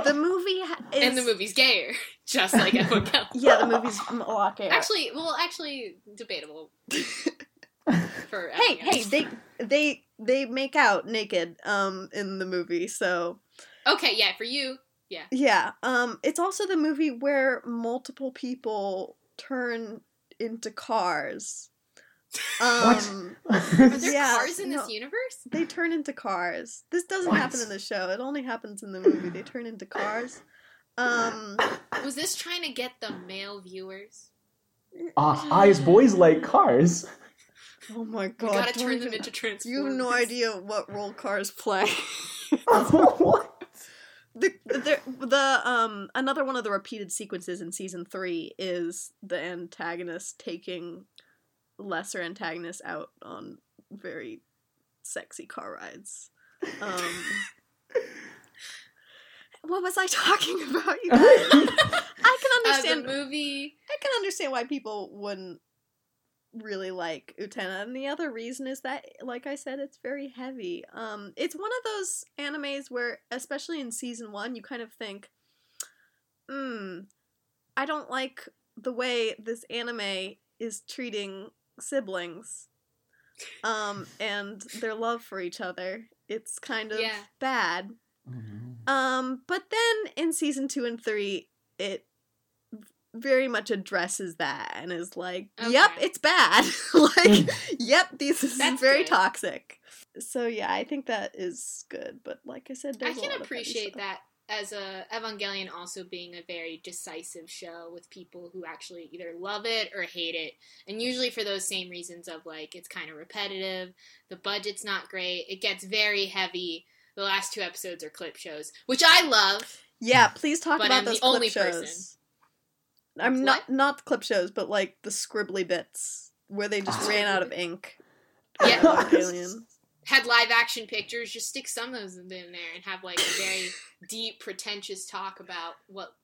the movie ha- is, and the movie's gayer, just like Evangelion. Yeah, the movie's a lot gayer. Actually, well, actually, debatable. For hey, hey, they they they make out naked um in the movie, so Okay, yeah, for you, Yeah. Yeah, um, it's also the movie where multiple people turn into cars. Um, are there Yeah, cars in no. this universe? they turn into cars. This doesn't What? happen in the show. It only happens in the movie. They turn into cars. Um, Was this trying to get the male viewers? Ah, eyes, boys like cars. oh my We god! gotta turn them into transformers. You have no idea what role cars play. what? the, the the um another one of the repeated sequences in season three is the antagonist taking lesser antagonists out on very sexy car rides. Um, what was I talking about? You guys, I can understand. the movie. I can understand why people wouldn't really like Utena, and the other reason is that, like I said, it's very heavy. Um, it's one of those animes where, especially in season one, you kind of think, hmm, I don't like the way this anime is treating siblings, um, and their love for each other. It's kind of Yeah. bad. Um, but then in season two and three, it very much addresses that and is like, "Yep, it's bad. like, yep, this is That's very good. toxic." So yeah, I think that is good. But like I said, I there's a can lot appreciate stuff. that as a Evangelion also being a very decisive show with people who actually either love it or hate it, and usually for those same reasons of like it's kind of repetitive, the budget's not great, it gets very heavy. The last two episodes are clip shows, which I love. Yeah, please talk But about I'm those the only clip person. shows. I'm What? not not the clip shows, but like the scribbly bits where they just Ah. ran out of ink. Yeah. Evangelion. Had live action pictures, just stick some of those in there and have like a very deep, pretentious talk about what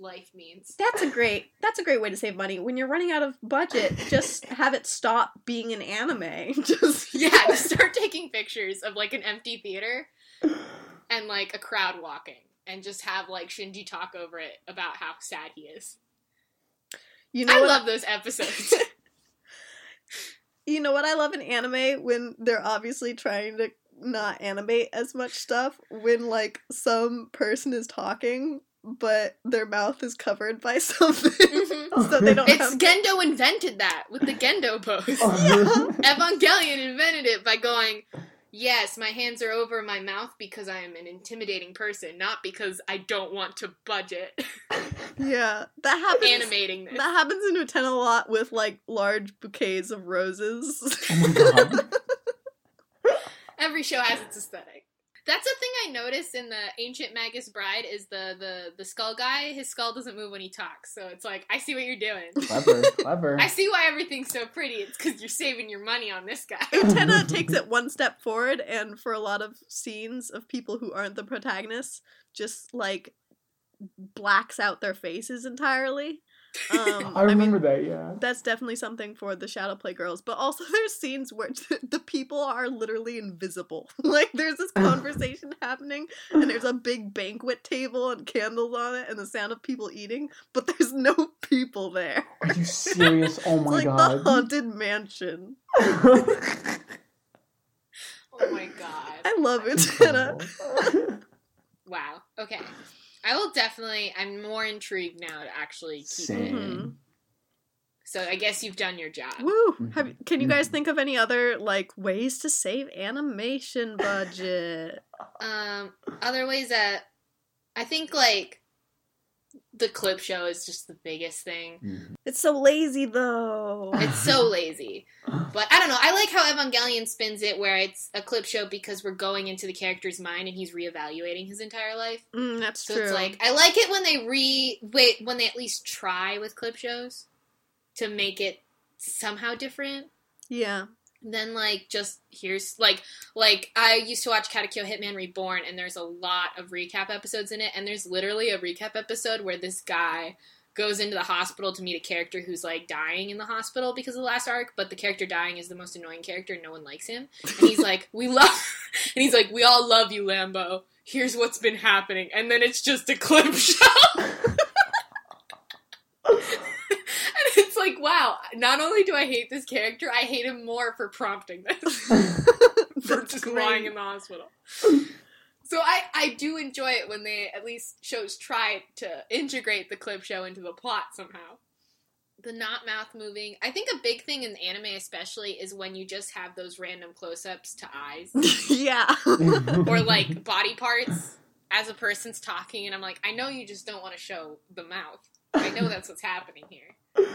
life means. That's a great that's a great way to save money. When you're running out of budget, just have it stop being an anime. Just Yeah, just start taking pictures of like an empty theater and like a crowd walking and just have like Shinji talk over it about how sad he is. you know I what love those episodes. you know what I love in anime when they're obviously trying to not animate as much stuff when like some person is talking but their mouth is covered by something Mhm. so they don't It's have Gendo invented that with the Gendo pose. Oh. Evangelion invented it by going, Yes, my hands are over my mouth because I am an intimidating person, not because I don't want to budget yeah that happens animating this. that happens in Utena a lot with like large bouquets of roses oh my god. Every show has its aesthetic. That's the thing I noticed in the Ancient Magus Bride is the, the the skull guy. His skull doesn't move when he talks, so it's like I see what you're doing. Clever, clever. I see why everything's so pretty. It's because you're saving your money on this guy. Utena takes it one step forward, and for a lot of scenes of people who aren't the protagonists, just like blacks out their faces entirely. Um, I remember mean, that, yeah. That's definitely something for the Shadow Play girls, but also there's scenes where the people are literally invisible. like there's this conversation happening, and there's a big banquet table and candles on it, and the sound of people eating, but there's no people there. Are you serious? Oh It's my like the haunted mansion. Oh my god! I love it, Incredible. Wow. Okay, I will definitely. I'm more intrigued now to actually keep Same. it. Mhm. So I guess you've done your job. Woo! Have, can you guys Mhm. think of any other like ways to save animation budget? Um, other ways that I think like the clip show is just the biggest thing. Mhm. It's so lazy though. It's so lazy. But I don't know. I like how Evangelion spins it where it's a clip show because we're going into the character's mind and he's reevaluating his entire life. Mm, that's So true. it's like I like it when they re wait when they at least try with clip shows to make it somehow different. yeah. Then like just here's like like I used to watch Katekyo Hitman Reborn and there's a lot of recap episodes in it and there's literally a recap episode where this guy goes into the hospital to meet a character who's like dying in the hospital because of the last arc, but the character dying is the most annoying character and no one likes him. And he's like, "We love," and he's like, "We all love you, Lambo. Here's what's been happening," and then it's just a clip show. and it's like, wow, not only do I hate this character, I hate him more for prompting this. for just great. lying in the hospital. So I, I do enjoy it when they at least shows try to integrate the clip show into the plot somehow. The not mouth moving. I think a big thing in anime especially is when you just have those random close ups to eyes yeah. or like body parts as a person's talking and I'm like, I know you just don't want to show the mouth. I know that's what's happening here.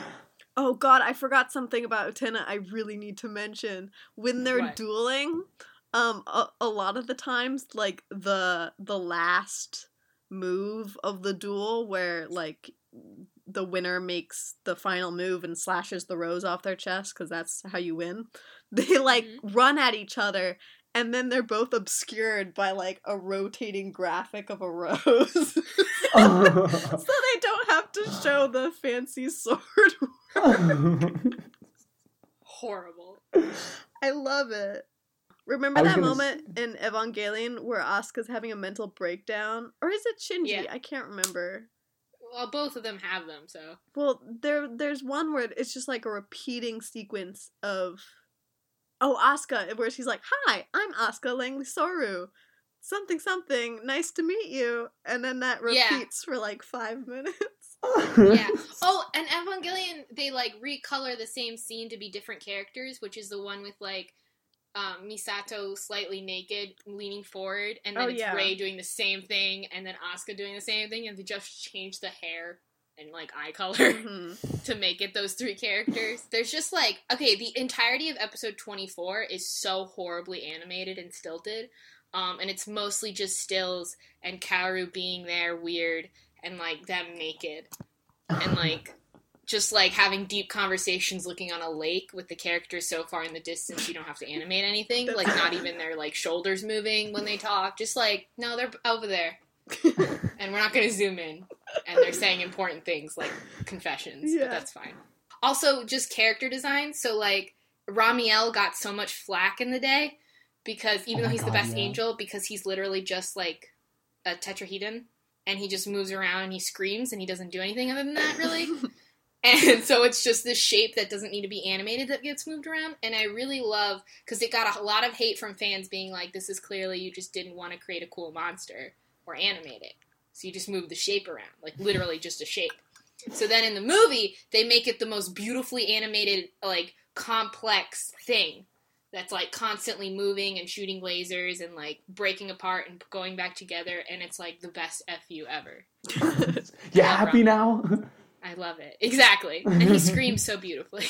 Oh god, I forgot something about Utena I really need to mention. When they're What? dueling, um a, a lot of the times like the the last move of the duel where like the winner makes the final move and slashes the rose off their chest cuz that's how you win. They like run at each other and then they're both obscured by like a rotating graphic of a rose. so they don't have to show the fancy sword Horrible. I love it. Remember that gonna s- moment in Evangelion where Asuka's having a mental breakdown? Or is it Shinji? Yeah. I can't remember. Well, both of them have them, so Well, there there's one where it's just like a repeating sequence of Oh, Asuka, where she's like, Hi, I'm Asuka Langley Soryu. Something something, nice to meet you. And then that Yeah. repeats for like five minutes. yeah. Oh, and Evangelion, they like recolor the same scene to be different characters, which is the one with like um, Misato slightly naked, leaning forward, and then Oh, it's yeah. Rei doing the same thing, and then Asuka doing the same thing, and they just change the hair and like eye color Mhm. to make it those three characters. There's just like okay, the entirety of episode 24 is so horribly animated and stilted. Um, and it's mostly just stills and Kaoru being there weird and like them naked and like just like having deep conversations looking on a lake with the characters so far in the distance you don't have to animate anything like not even their like shoulders moving when they talk just like no they're over there and we're not going to zoom in and they're saying important things like confessions Yeah. but that's fine. Also just character design. So like ramiel got so much flack in the day because even Oh though my he's the best yeah. angel because he's literally just like a tetrahedron and he just moves around and he screams and he doesn't do anything other than that really. And so it's just this shape that doesn't need to be animated that gets moved around. And i really love because it got a lot of hate from fans being like this is clearly you just didn't want to create a cool monster or animate it so you just move the shape around like literally just a shape so then in the movie they make it the most beautifully animated like complex thing that's like constantly moving and shooting lasers and like breaking apart and going back together and it's like the best fu ever you happy now? I love it. Exactly. And he screams so beautifully.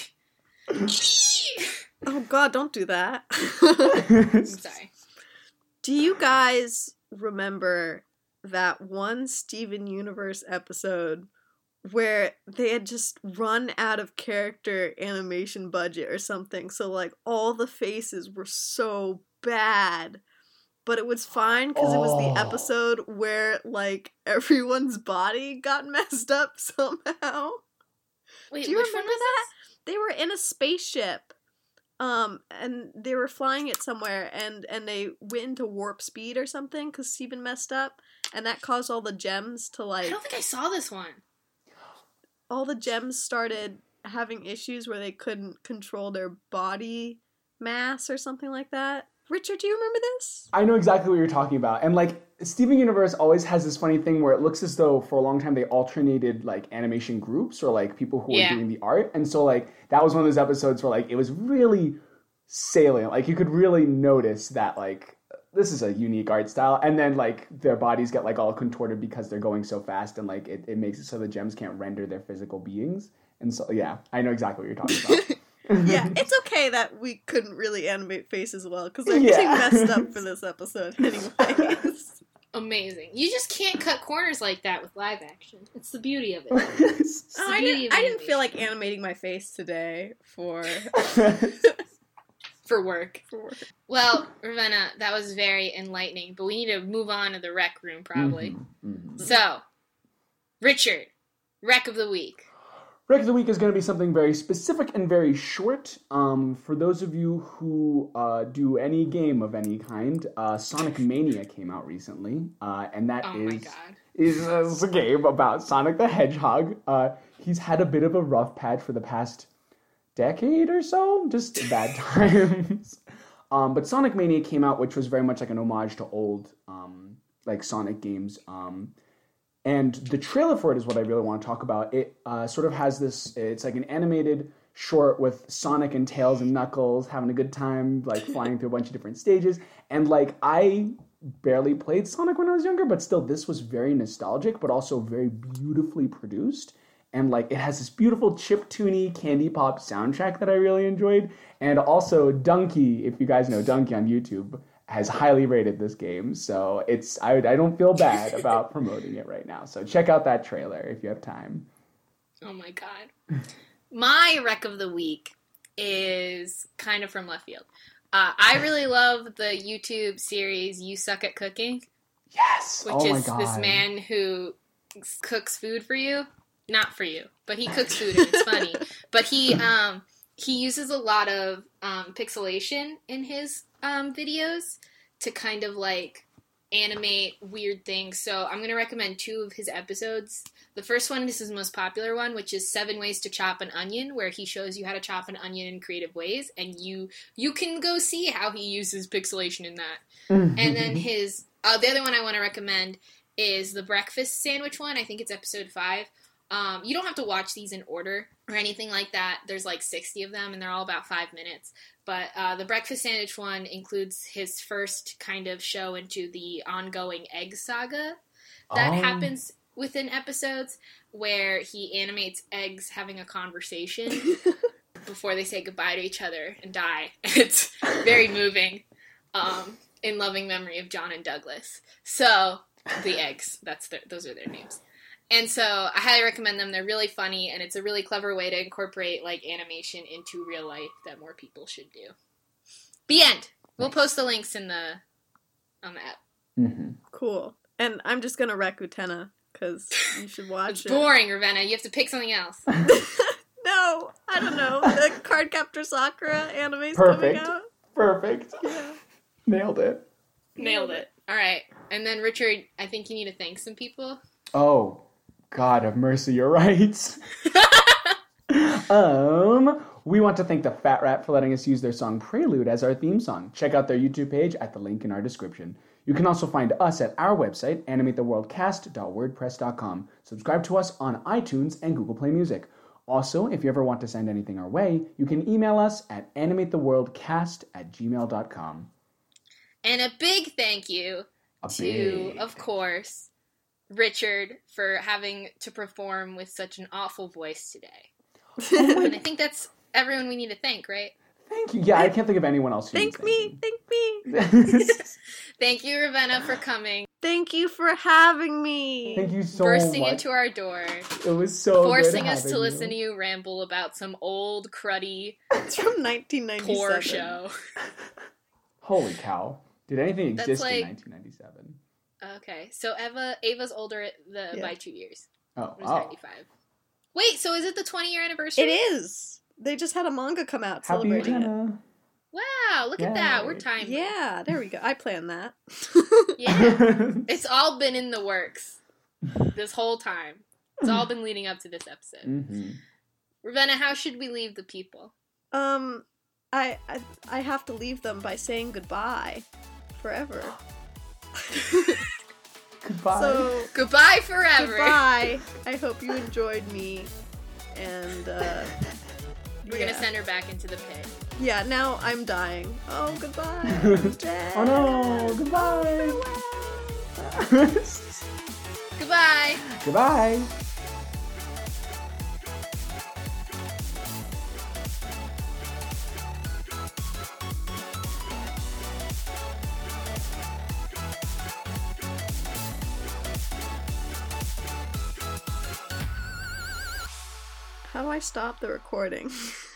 oh god, don't do that. I'm sorry. Do you guys remember that one Steven Universe episode where they had just run out of character animation budget or something? So, like, all the faces were so bad. But it was fine because it was Oh. the episode where, like, everyone's body got messed up somehow. Wait, Do you which remember one was that? They were in a spaceship. Um, and they were flying it somewhere, and and they went into warp speed or something because Steven messed up, and that caused all the gems to like. I don't think I saw this one. all the gems started having issues where they couldn't control their body mass or something like that. Richard, do you remember this? I know exactly what you're talking about. And like Steven Universe always has this funny thing where it looks as though for a long time they alternated like animation groups or like people who Yeah. were doing the art. And so like that was one of those episodes where like it was really salient. Like you could really notice that like this is a unique art style. And then like their bodies get like all contorted because they're going so fast and like it, it makes it so the gems can't render their physical beings. And so yeah, I know exactly what you're talking about. yeah, it's okay that we couldn't really animate faces well because they're Yeah. getting messed up for this episode, anyways. Amazing. You just can't cut corners like that with live action. It's the beauty of it. Oh, I didn't, of I didn't feel like animating my face today for for work. For work. Well, Ravenna, that was very enlightening, but we need to move on to the rec room probably. Mhm, mhm. So, Richard, rec of the week. Rec of the week is going to be something very specific and very short. Um, for those of you who uh, do any game of any kind, uh, Sonic Mania came out recently, uh, and that Oh is my god. is, is a game about Sonic the Hedgehog. Uh, he's had a bit of a rough patch for the past decade or so, just bad times. Um, but Sonic Mania came out, which was very much like an homage to old um, like Sonic games. Um, and the trailer for it is what I really want to talk about. It uh, sort of has this. It's like an animated short with Sonic and Tails and Knuckles having a good time, like flying through a bunch of different stages. And like I barely played Sonic when I was younger, but still, this was very nostalgic, but also very beautifully produced. And like it has this beautiful chip tuney candy pop soundtrack that I really enjoyed. And also Dunkey, if you guys know Dunkey on YouTube, has highly rated this game. So it's I, I don't feel bad about promoting it right now. So check out that trailer if you have time. Oh my god. My rec of the week is kind of from left field. Uh, I really love the YouTube series You Suck at Cooking, Yes. which oh my is this man who cooks food for you. Not for you, but he cooks food and it's funny. But he um he uses a lot of um, pixelation in his um, videos to kind of like animate weird things. So I'm gonna recommend two of his episodes. The first one, this is the most popular one, which is seven ways to chop an onion, where he shows you how to chop an onion in creative ways, and you you can go see how he uses pixelation in that. And then his uh, the other one I want to recommend is the breakfast sandwich one. I think it's episode five. Um, you don't have to watch these in order or anything like that. There's like 60 of them, and they're all about five minutes. But uh, the breakfast sandwich one includes his first kind of show into the ongoing egg saga that Oh. happens within episodes, where he animates eggs having a conversation before they say goodbye to each other and die. It's very moving. Um, in loving memory of John and Douglas. So the eggs, that's their, those are their names. And so I highly recommend them. They're really funny, and it's a really clever way to incorporate like animation into real life that more people should do. The end. We'll Nice. post the links in the on the app. Mhm. Cool. And I'm just gonna rec Utena because you should It's watch it. boring, Ravenna. You have to pick something else. no, I don't know. The Card Captor Sakura anime's Perfect. coming out. Perfect. Yeah. Nailed it. Nailed it. All right. And then Richard, I think you need to thank some people. Oh, God have mercy, you're right. um, we want to thank the Fat Rat for letting us use their song Prelude as our theme song. Check out their YouTube page at the link in our description. You can also find us at our website, animatetheworldcast.wordpress.com. Subscribe to us on iTunes and Google Play Music. Also, if you ever want to send anything our way, you can email us at animatetheworldcast at gmail.com. And a big thank you A to, big of course, Richard for having to perform with such an awful voice today. Oh, and I think that's everyone we need to thank, right? Thank you. Yeah, I can't think of anyone else Thank me, thank me. Thank you, Ravenna, for coming, Thank you for having me. Thank you so much. bursting much. into our door, It was so forcing good us to having listen to you ramble about some old, cruddy, It's from 1997. poor show. Holy cow! Did anything exist like- in 1997? Okay, so Eva Ava's older the, Yeah. by two years. Oh, It was oh. 95. Wait, so is it the 20 year anniversary? It is. They just had a manga come out Happy celebrating it. Utena. Wow, look at that. We're Yay. timely. Yeah, there we go. I planned that. Yeah. It's all been in the works this whole time. It's all been leading up to this episode. Mhm. Ravenna, how should we leave the people? um, I, I I have to leave them by saying goodbye, forever. Goodbye. So Goodbye forever. goodbye. I hope you enjoyed me, and uh, We're yeah. gonna send her back into the pit. Yeah, now I'm dying. Oh, goodbye. I'm dead. oh no! Goodbye. Goodbye. Goodbye. How do I stop the recording?